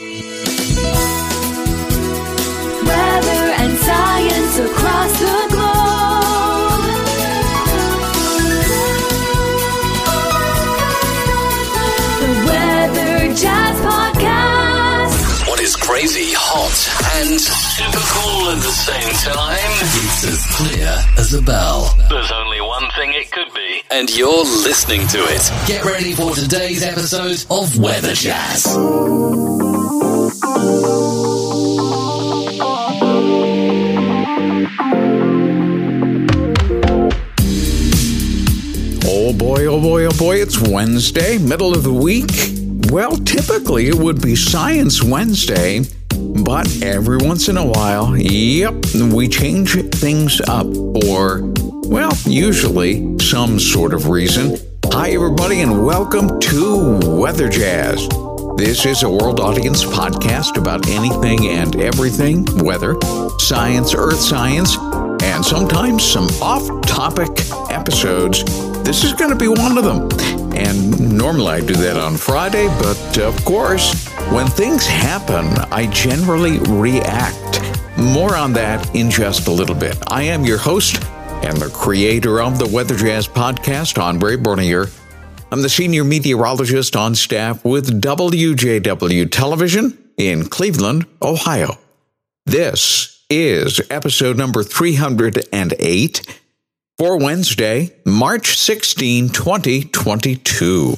Weather and science across the globe. The Weather Jazz Podcast. What is crazy, hot, and super cool at the same time? It's as clear as a bell. There's only one thing it could be. And you're listening to it. Get ready for today's episode of Weather Jazz. Oh boy, oh boy, oh boy, it's Wednesday, middle of the week. Well, typically it would be Science Wednesday, but every once in a while, yep, we change things up for, well, usually some sort of reason. Hi, everybody, and welcome to Weather Jazz. This is a world audience podcast about anything and everything weather, science, earth science, and sometimes some off topic episodes. This is going to be one of them. And normally I do that on Friday, but of course, when things happen, I generally react. More on that in just a little bit. I am your host and the creator of the Weather Jazz podcast, Andre Bernier. I'm the senior meteorologist on staff with WJW Television in Cleveland, Ohio. This is episode number 308 for Wednesday, March 16, 2022.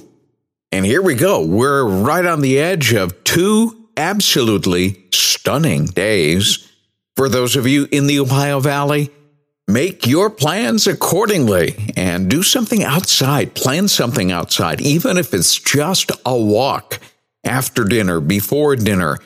And here we go. We're right on the edge of two absolutely stunning days. For those of you in the Ohio Valley, make your plans accordingly and do something outside. Plan something outside, even if it's just a walk after dinner, before dinner,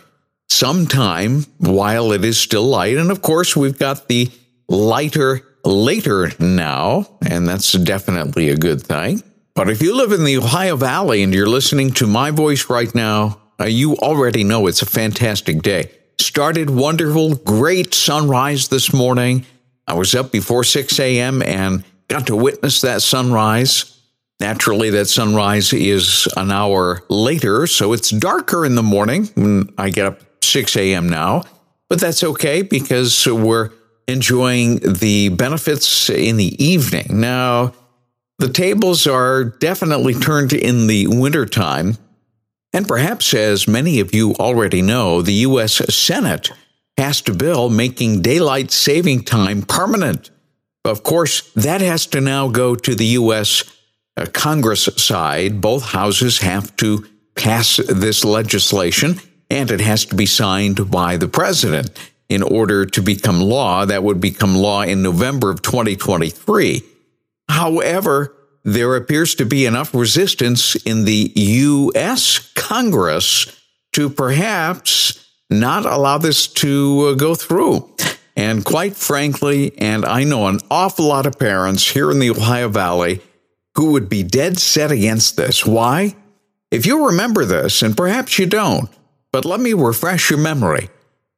sometime while it is still light. And of course, we've got the lighter later now, and that's definitely a good thing. But if you live in the Ohio Valley and you're listening to my voice right now, uh, you already know it's a fantastic day. Started wonderful, great sunrise this morning. I was up before 6 a.m. and got to witness that sunrise. Naturally, that sunrise is an hour later, so it's darker in the morning when I get up 6 a.m. now. But that's okay because we're enjoying the benefits in the evening. Now, the tables are definitely turned in the wintertime. And perhaps, as many of you already know, the U.S. Senate passed a bill making daylight saving time permanent. Of course, that has to now go to the U.S. uh, Congress side. Both houses have to pass this legislation, and it has to be signed by the president in order to become law. That would become law in November of 2023. However, there appears to be enough resistance in the U.S. Congress to perhaps not allow this to uh, go through. And quite frankly, and I know an awful lot of parents here in the Ohio Valley who would be dead set against this. Why? If you remember this, and perhaps you don't, but let me refresh your memory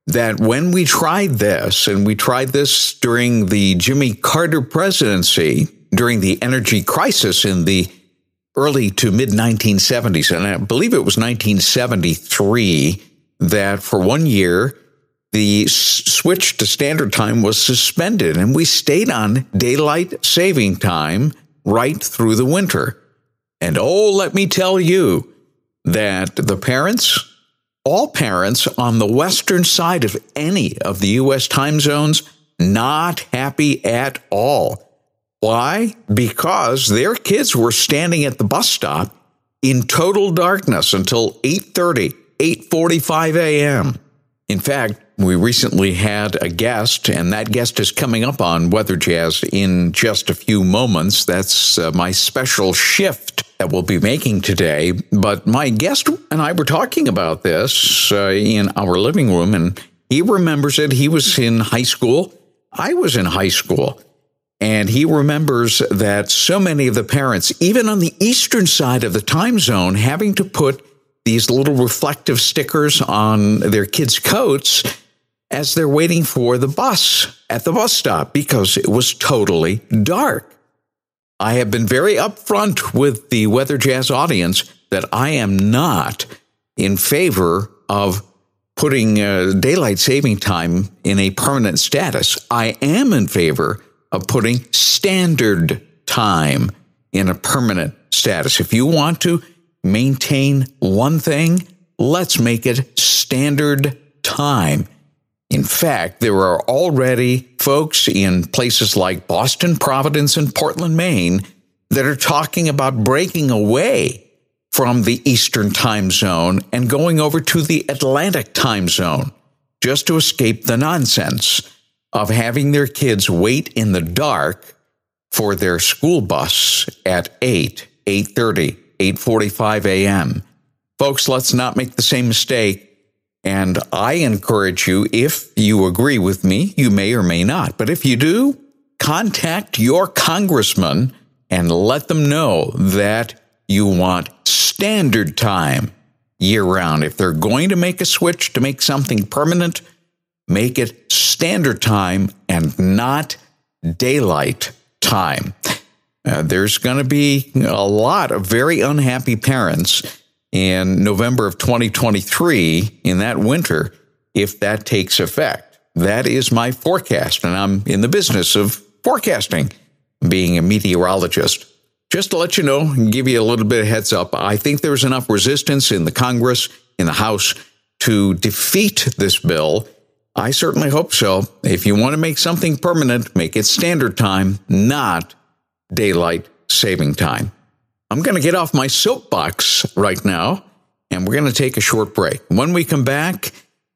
that when we tried this, and we tried this during the Jimmy Carter presidency, during the energy crisis in the early to mid 1970s, and I believe it was 1973, that for one year, the switch to standard time was suspended, and we stayed on daylight saving time right through the winter. And oh, let me tell you that the parents, all parents on the western side of any of the U.S. time zones, not happy at all. Why? Because their kids were standing at the bus stop in total darkness until 8:30, 8:45 a.m. In fact, we recently had a guest, and that guest is coming up on Weather Jazz in just a few moments. That's uh, my special shift that we'll be making today. But my guest and I were talking about this uh, in our living room, and he remembers it. He was in high school. I was in high school. And he remembers that so many of the parents, even on the eastern side of the time zone, having to put these little reflective stickers on their kids' coats as they're waiting for the bus at the bus stop because it was totally dark. I have been very upfront with the Weather Jazz audience that I am not in favor of putting uh, daylight saving time in a permanent status. I am in favor of putting standard time in a permanent status. If you want to maintain one thing, let's make it standard time. In fact, there are already folks in places like Boston, Providence, and Portland, Maine that are talking about breaking away from the Eastern time zone and going over to the Atlantic time zone just to escape the nonsense of having their kids wait in the dark for their school bus at 8, 8:30, 8:45 a.m. Folks, let's not make the same mistake. And I encourage you, if you agree with me, you may or may not, but if you do, contact your congressman and let them know that you want standard time year round. If they're going to make a switch to make something permanent, make it standard time and not daylight time. Uh, there's going to be a lot of very unhappy parents in November of 2023 in that winter if that takes effect. That is my forecast, and I'm in the business of forecasting, being a meteorologist. Just to let you know and give you a little bit of heads up, I think there's enough resistance in the Congress, in the House, to defeat this bill. I certainly hope so. If you want to make something permanent, make it standard time, not daylight saving time. I'm going to get off my soapbox right now, and we're going to take a short break. When we come back,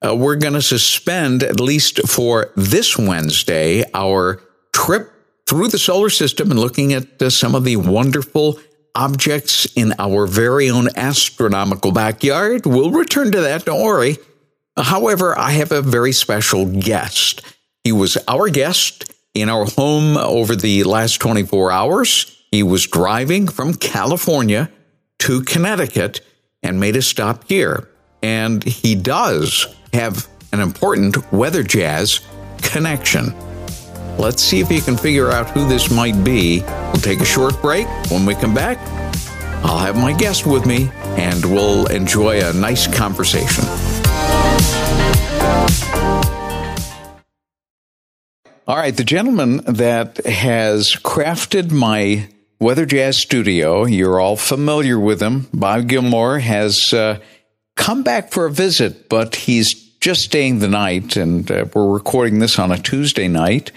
uh, we're going to suspend, at least for this Wednesday, our trip through the solar system and looking at uh, some of the wonderful objects in our very own astronomical backyard. We'll return to that, don't worry. However, I have a very special guest. He was our guest in our home over the last 24 hours. He was driving from California to Connecticut and made a stop here. And he does have an important weather jazz connection. Let's see if you can figure out who this might be. We'll take a short break. When we come back, I'll have my guest with me and we'll enjoy a nice conversation. All right, the gentleman that has crafted my Weather Jazz studio, you're all familiar with him. Bob Gilmore has uh, come back for a visit, but he's just staying the night, and uh, we're recording this on a Tuesday night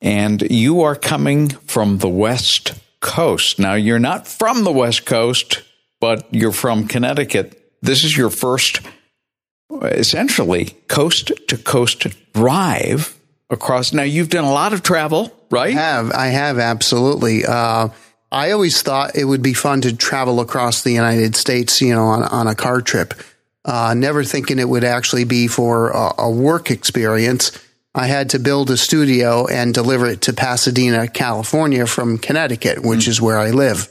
and you are coming from the West Coast. Now, you're not from the West Coast, but you're from Connecticut. This is your first, essentially, coast to coast drive across. Now, you've done a lot of travel, right? I have. I have, absolutely. Uh, I always thought it would be fun to travel across the United States, you know, on, on a car trip. Uh, never thinking it would actually be for a, a work experience. I had to build a studio and deliver it to Pasadena, California from Connecticut, which mm. is where I live.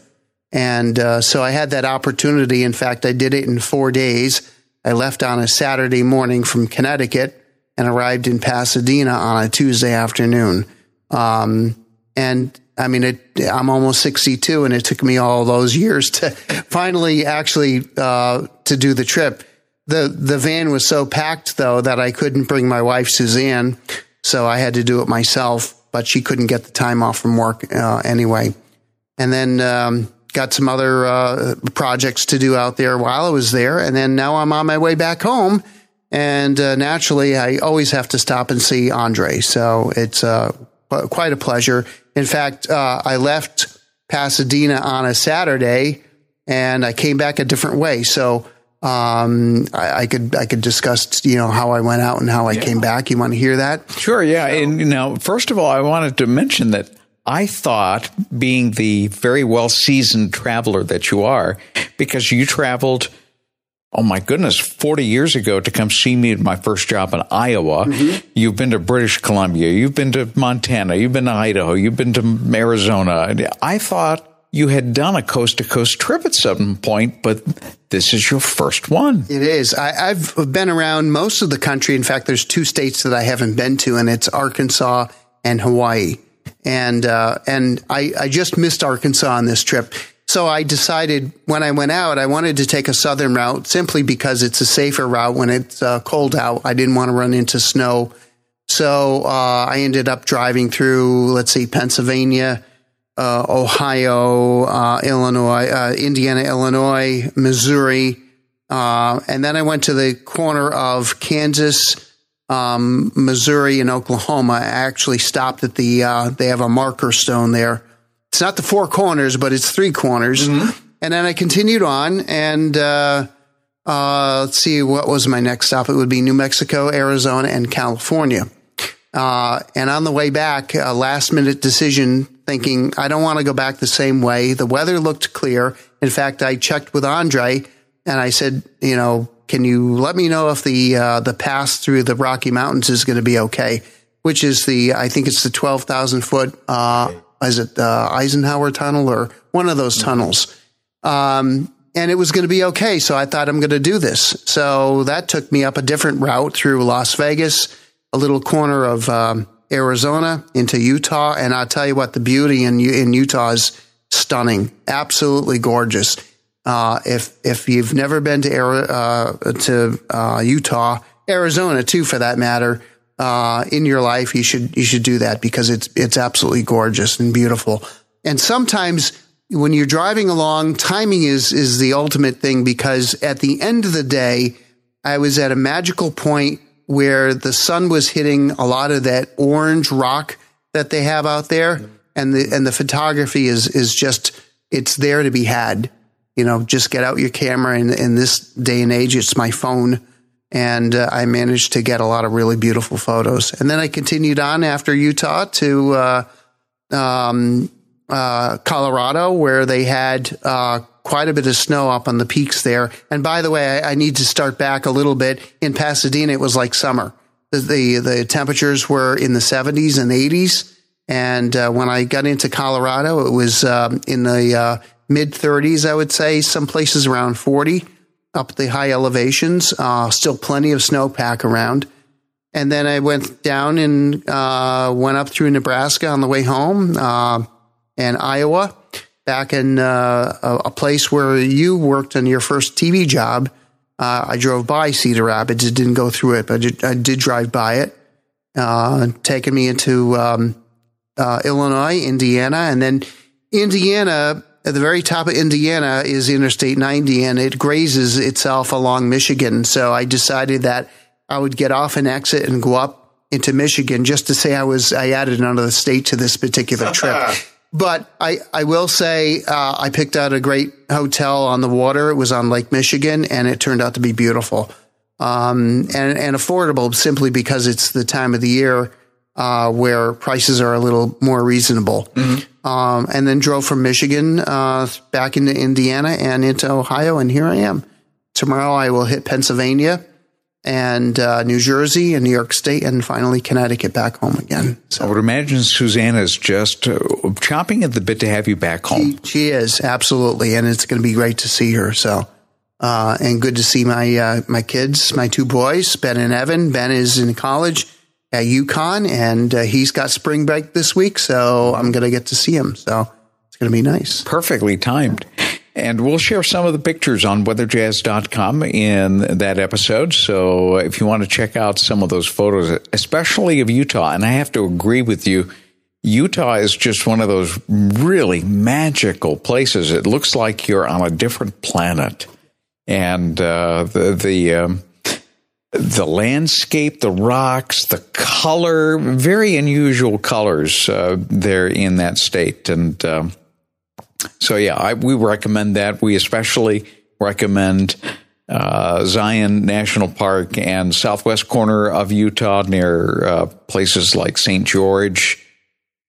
And uh, so I had that opportunity. In fact, I did it in four days. I left on a Saturday morning from Connecticut and arrived in Pasadena on a Tuesday afternoon. Um, and I mean, it, I'm almost 62 and it took me all those years to finally actually, uh, to do the trip. The the van was so packed though that I couldn't bring my wife Suzanne, so I had to do it myself. But she couldn't get the time off from work uh, anyway, and then um, got some other uh, projects to do out there while I was there, and then now I'm on my way back home. And uh, naturally, I always have to stop and see Andre, so it's uh, quite a pleasure. In fact, uh, I left Pasadena on a Saturday, and I came back a different way. So um, I, I, could I could discuss you know how I went out and how I yeah. came back. You want to hear that? Sure. Yeah. So, and you know, first of all, I wanted to mention that I thought, being the very well seasoned traveler that you are, because you traveled. Oh my goodness, 40 years ago to come see me at my first job in Iowa. Mm-hmm. You've been to British Columbia. You've been to Montana. You've been to Idaho. You've been to Arizona. I thought you had done a coast to coast trip at some point, but this is your first one. It is. I, have been around most of the country. In fact, there's two states that I haven't been to, and it's Arkansas and Hawaii. And uh, and I, I just missed Arkansas on this trip. So I decided when I went out, I wanted to take a southern route simply because it's a safer route when it's uh, cold out. I didn't want to run into snow. So uh, I ended up driving through, let's see, Pennsylvania, uh, Ohio, uh, Illinois, uh, Indiana, Illinois, Missouri. Uh, and then I went to the corner of Kansas, um, Missouri, and Oklahoma. I actually stopped at the, they have a marker stone there it's not the four corners, but it's three corners. Mm-hmm. And then I continued on and, uh, uh, let's see, what was my next stop? It would be New Mexico, Arizona, and California. Uh, and on the way back, a last minute decision thinking, I don't want to go back the same way. The weather looked clear. In fact, I checked with Andre and I said, you know, can you let me know if the, uh, the pass through the Rocky Mountains is going to be okay? Which is the, I think it's the 12,000 foot, uh, is it uh, Eisenhower Tunnel or one of those tunnels? Um, and it was going to be okay. So I thought I'm going to do this. So that took me up a different route through Las Vegas, a little corner of um, Arizona into Utah. And I'll tell you what, the beauty in in Utah is stunning, absolutely gorgeous. Uh, if if you've never been to uh, to uh, Utah, Arizona too, for that matter, uh, in your life, you should you should do that because it's it's absolutely gorgeous and beautiful. And sometimes when you're driving along, timing is is the ultimate thing because at the end of the day, I was at a magical point where the sun was hitting a lot of that orange rock that they have out there, and the and the photography is is just it's there to be had. You know, just get out your camera, and in this day and age, it's my phone and uh, I managed to get a lot of really beautiful photos. And then I continued on after Utah to uh, um, uh, Colorado, where they had uh, quite a bit of snow up on the peaks there. And by the way, I, I, need to start back a little bit. In Pasadena, it was like summer. The the, temperatures were in the 70s and 80s. And uh, when I got into Colorado, it was um, in the uh, mid 30s, I would say, some places around 40 up the high elevations. Uh, still plenty of snowpack around. And then I went down and uh, went up through Nebraska on the way home uh, and Iowa, back in uh, a, a, place where you worked on your first TV job. Uh, I drove by Cedar Rapids. It didn't go through it, but I did, drive by it, uh, taking me into um, Illinois, Indiana, and then Indiana at the very top of Indiana is Interstate 90 and it grazes itself along Michigan. So I decided that I would get off an exit and go up into Michigan just to say I was, I added another state to this particular trip. but I, I will say, uh, I picked out a great hotel on the water. It was on Lake Michigan and it turned out to be beautiful. Um, and, and affordable simply because it's the time of the year uh, where prices are a little more reasonable. Mm-hmm. Um, and then drove from Michigan uh, back into Indiana and into Ohio, and here I am. Tomorrow I will hit Pennsylvania and uh, New Jersey and New York State, and finally Connecticut back home again. So I would imagine Susanna is just uh, chomping at the bit to have you back home. She, she is absolutely, and it's going to be great to see her. So. Uh, and good to see my uh, my kids, my two boys, Ben and Evan. Ben is in college at UConn, and uh, he's got spring break this week, so I'm going to get to see him. So it's going to be nice. Perfectly timed. And we'll share some of the pictures on weatherjazz.com in that episode. So if you want to check out some of those photos, especially of Utah, and I have to agree with you, Utah is just one of those really magical places. It looks like you're on a different planet. And uh, the, the um, the landscape, the rocks, the color, very unusual colors uh, there in that state. And uh, so, yeah, I, we recommend that. We especially recommend uh, Zion National Park and southwest corner of Utah near uh, places like St. George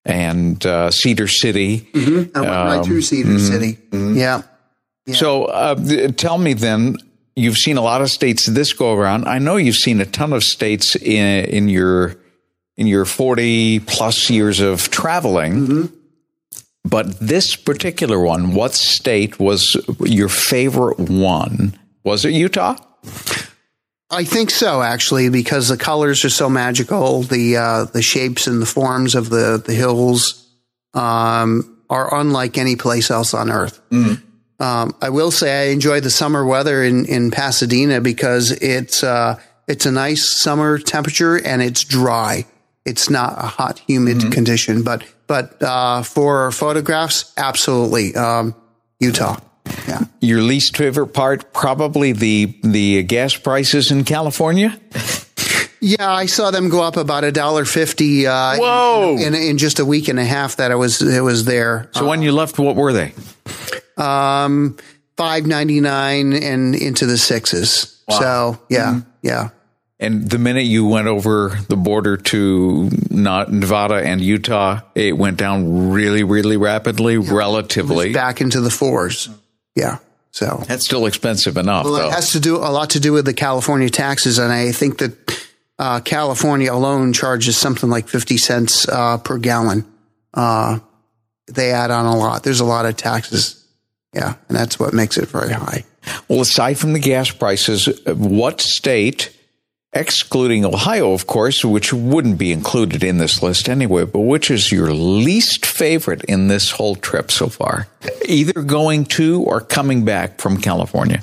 and uh, Cedar City. Mm-hmm. I went um, right through Cedar mm-hmm. City. Mm-hmm. Yeah. yeah. So, uh, tell me then you've seen a lot of states this go around. I know you've seen a ton of states in in your in your 40 plus years of traveling. Mm-hmm. But this particular one, what state was your favorite one? Was it Utah? I think so, actually, because the colors are so magical. The uh, the shapes and the forms of the the hills um, are unlike any place else on earth. Um, I will say I enjoy the summer weather in, in Pasadena because it's uh, it's a nice summer temperature and it's dry. It's not a hot, humid condition. But but uh, for photographs, absolutely um, Utah. Yeah. Your least favorite part, probably the the gas prices in California. Yeah, I saw them go up about a dollar fifty. Uh, Whoa. In, in just a week and a half that I was it was there. So when you left, what were they? Um, five ninety nine and into the sixes. So yeah, yeah. And the minute you went over the border to not Nevada and Utah, it went down really, really rapidly, relatively. Back into the fours. Yeah. So That's still expensive enough, well, though. it has to do a lot to do with the California taxes, and I think that uh, California alone charges something like fifty cents uh, per gallon. Uh, they add on a lot. There's a lot of taxes. Yeah, and that's what makes it very high. Well, aside from the gas prices, what state, excluding Ohio, of course, which wouldn't be included in this list anyway, but which is your least favorite in this whole trip so far? Either going to or coming back from California?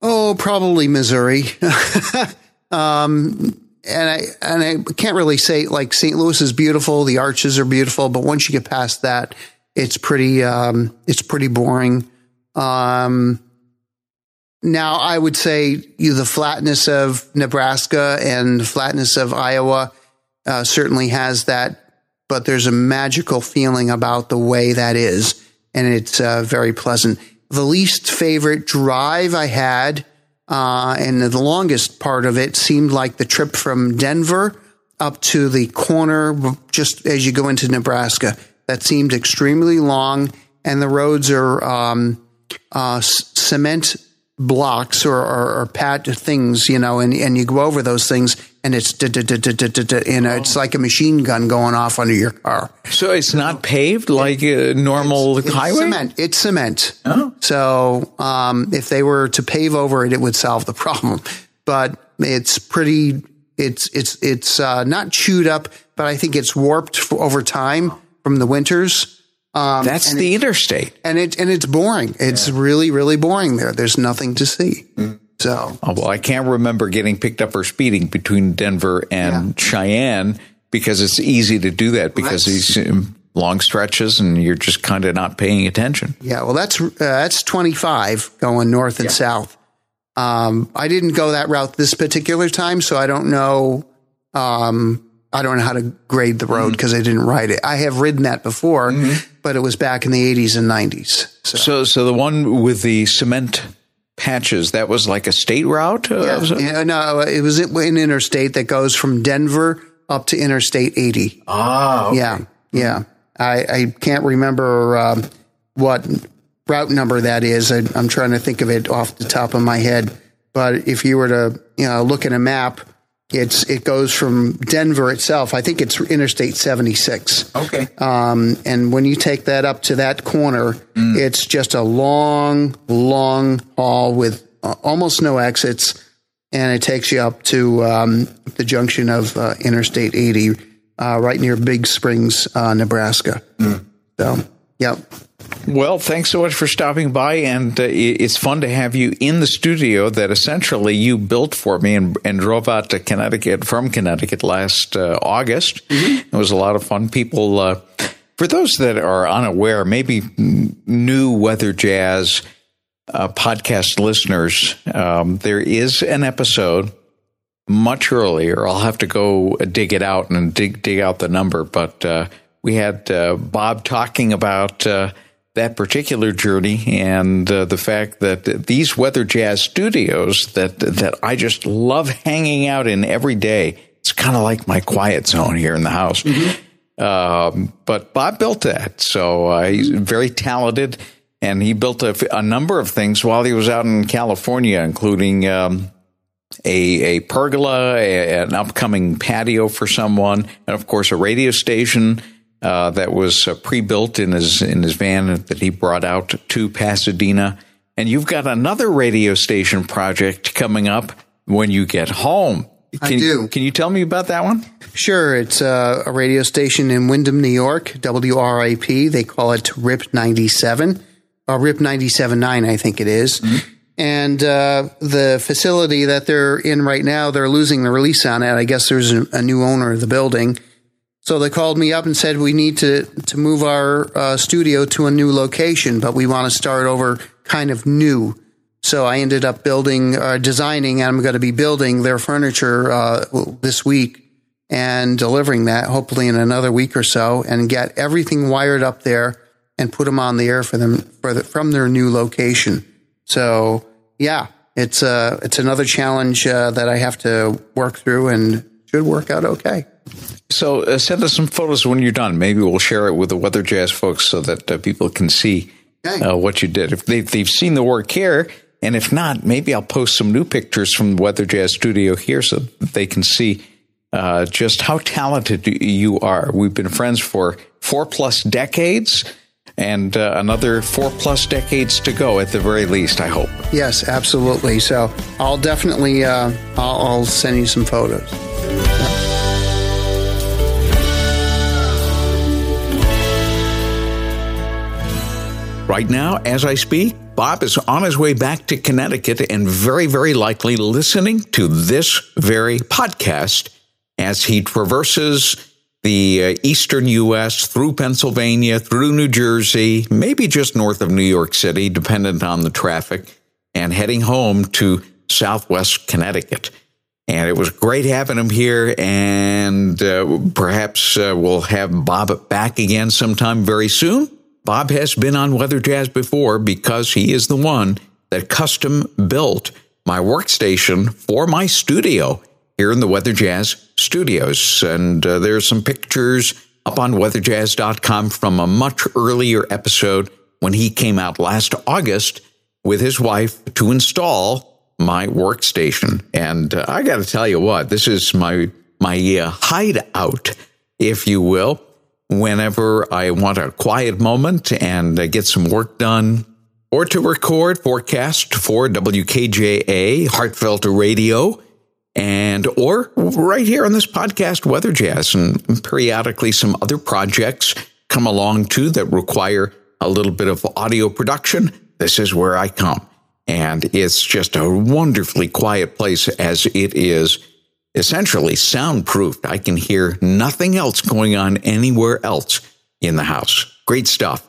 Oh, probably Missouri. um, and I and I can't really say like St. Louis is beautiful, the arches are beautiful, but once you get past that, it's pretty um, it's pretty boring. Um, now I would say you the flatness of Nebraska and the flatness of Iowa uh, certainly has that, but there's a magical feeling about the way that is, and it's uh, very pleasant. The least favorite drive I had, uh, and the longest part of it seemed like the trip from Denver up to the corner just as you go into Nebraska. That seemed extremely long, and the roads are um, uh, cement blocks or, or, or pat things, you know, and, and you go over those things, and it's da- da- da- da- da- da- da, you know, it's like a machine gun going off under your car. So it's not paved like a normal It's highway? cement. It's cement. So um, if they were to pave over it, it would solve the problem. But it's pretty. It's it's it's uh, not chewed up, but I think it's warped over time from the winters. Um, That's the interstate. and it and it's boring. It's really really boring there. There's nothing to see. So Oh, well, I can't remember getting picked up for speeding between Denver and Cheyenne because it's easy to do that because that's- these um, long stretches and you're just kind of not paying attention. yeah, well that's uh, that's 25 going north and south. Um, I didn't go that route this particular time, so I don't know. Um, I don't know how to grade the road because I didn't ride it. I have ridden that before, but it was back in the 80s and 90s. So So, so the one with the cement patches, that was like a state route? Uh, it? Yeah, no, it was an interstate that goes from Denver up to Interstate 80. Ah, Yeah, yeah. I, I can't remember um, what route number that is. I, I'm trying to think of it off the top of my head. But if you were to, you know, look at a map, it's it goes from Denver itself. I think it's Interstate 76. okay. Um, and when you take that up to that corner, Mm. it's just a long, long haul with uh, almost no exits. And it takes you up to um, the junction of uh, Interstate 80, uh, right near Big Springs, uh, Nebraska. Mm. So, yep. Well, thanks so much for stopping by, and uh, it's fun to have you in the studio that essentially you built for me and, and drove out to Connecticut from Connecticut last uh, August. It was a lot of fun. People, uh, for those that are unaware, maybe new weather jazz uh, podcast listeners, um, there is an episode much earlier. I'll have to go dig it out and dig dig out the number. But uh, we had uh, Bob talking about uh, that particular journey and uh, the fact that these Weather Jazz studios that that I just love hanging out in every day. It's kind of like my quiet zone here in the house. Um, but Bob built that, so uh, he's very talented, and he built a, a number of things while he was out in California, including. Um, a, a pergola, a, an upcoming patio for someone, and of course a radio station uh, that was uh, pre-built in his in his van that he brought out to Pasadena. And you've got another radio station project coming up when you get home. I Can, do. Can you tell me about that one? Sure. It's a, a radio station in Windham, New York, WRIP. They call it RIP 97, or RIP 97.9, I think it is. Mm-hmm. And uh, the facility that they're in right now, they're losing the release on it. I guess there's a, a new owner of the building. So they called me up and said, we need to, to move our uh, studio to a new location, but we want to start over kind of new. So I ended up building, uh, designing, and I'm going to be building their furniture uh, this week and delivering that hopefully in another week or so and get everything wired up there and put them on the air for them for the, from their new location. So yeah, it's uh, it's another challenge uh, that I have to work through and should work out okay. So uh, send us some photos when you're done. Maybe we'll share it with the Weather Jazz folks so that uh, people can see uh, what you did. If they've, they've seen the work here, and if not, maybe I'll post some new pictures from the Weather Jazz studio here so that they can see uh, just how talented you are. We've been friends for four plus decades and uh, another four plus decades to go at the very least, I hope. Yes, absolutely. So I'll definitely, uh, I'll, I'll send you some photos. Right now, as I speak, Bob is on his way back to Connecticut and very, very likely listening to this very podcast as he traverses the uh, eastern U.S. through Pennsylvania, through New Jersey, maybe just north of New York City, dependent on the traffic, and heading home to southwest Connecticut. And it was great having him here, and uh, perhaps uh, we'll have Bob back again sometime very soon. Bob has been on Weather Jazz before because he is the one that custom built my workstation for my studio here in the Weather Jazz studios. And uh, there's some pictures up on weatherjazz.com from a much earlier episode when he came out last August with his wife to install my workstation. And uh, I got to tell you what, this is my my uh, hideout, if you will. Whenever I want a quiet moment and uh, get some work done, or to record forecast for WKJA Heartfelt Radio and or right here on this podcast weather jazz and periodically some other projects come along too that require a little bit of audio production. This is where i come. And it's just a wonderfully quiet place as it is essentially soundproofed i can hear nothing else going on anywhere else in the house great stuff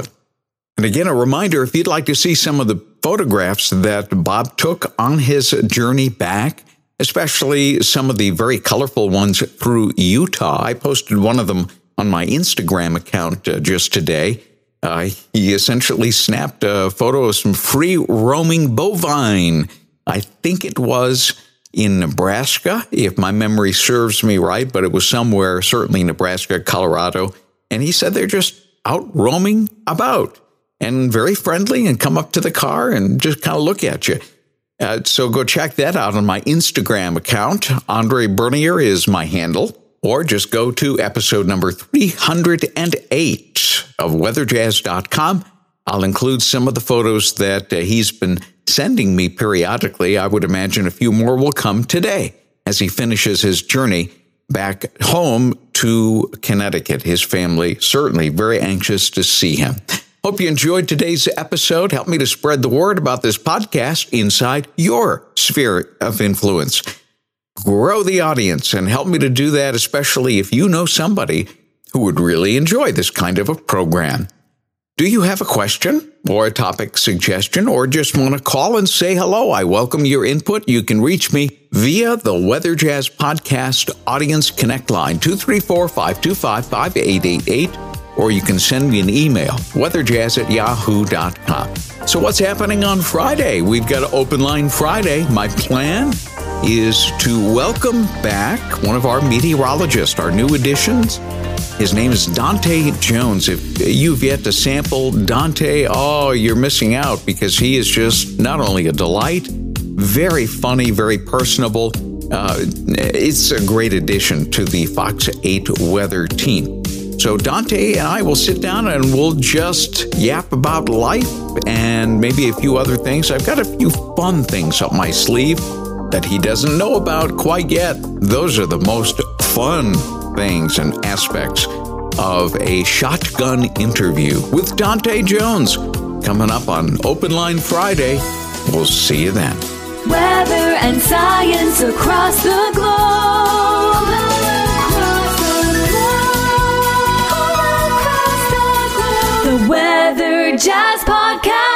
and again a reminder if you'd like to see some of the photographs that bob took on his journey back especially some of the very colorful ones through Utah. I posted one of them on my Instagram account uh, just today. Uh, he essentially snapped a photo of some free roaming bovine. I think it was in Nebraska, if my memory serves me right, but it was somewhere, certainly Nebraska, Colorado. And he said they're just out roaming about and very friendly and come up to the car and just kind of look at you. Uh, so go check that out on my Instagram account. Andre Bernier is my handle. Or just go to episode number 308 of weatherjazz.com. I'll include some of the photos that uh, he's been sending me periodically. I would imagine a few more will come today as he finishes his journey back home to Connecticut. His family certainly very anxious to see him. Hope you enjoyed today's episode. Help me to spread the word about this podcast inside your sphere of influence. Grow the audience and help me to do that, especially if you know somebody who would really enjoy this kind of a program. Do you have a question or a topic suggestion or just want to call and say hello? I welcome your input. You can reach me via the Weather Jazz Podcast Audience Connect line 234 525 5888 or you can send me an email, weatherjazz at yahoo.com. So, what's happening on Friday? We've got an Open Line Friday. My plan is to welcome back one of our meteorologists, our new additions. His name is Dante Jones. If you've yet to sample Dante, oh, you're missing out because he is just not only a delight, very funny, very personable. Uh, it's a great addition to the Fox 8 weather team. So Dante and I will sit down and we'll just yap about life and maybe a few other things. I've got a few fun things up my sleeve that he doesn't know about quite yet. Those are the most fun things and aspects of a shotgun interview with Dante Jones coming up on Open Line Friday. We'll see you then. Weather and science across the globe. The Weather Jazz Podcast.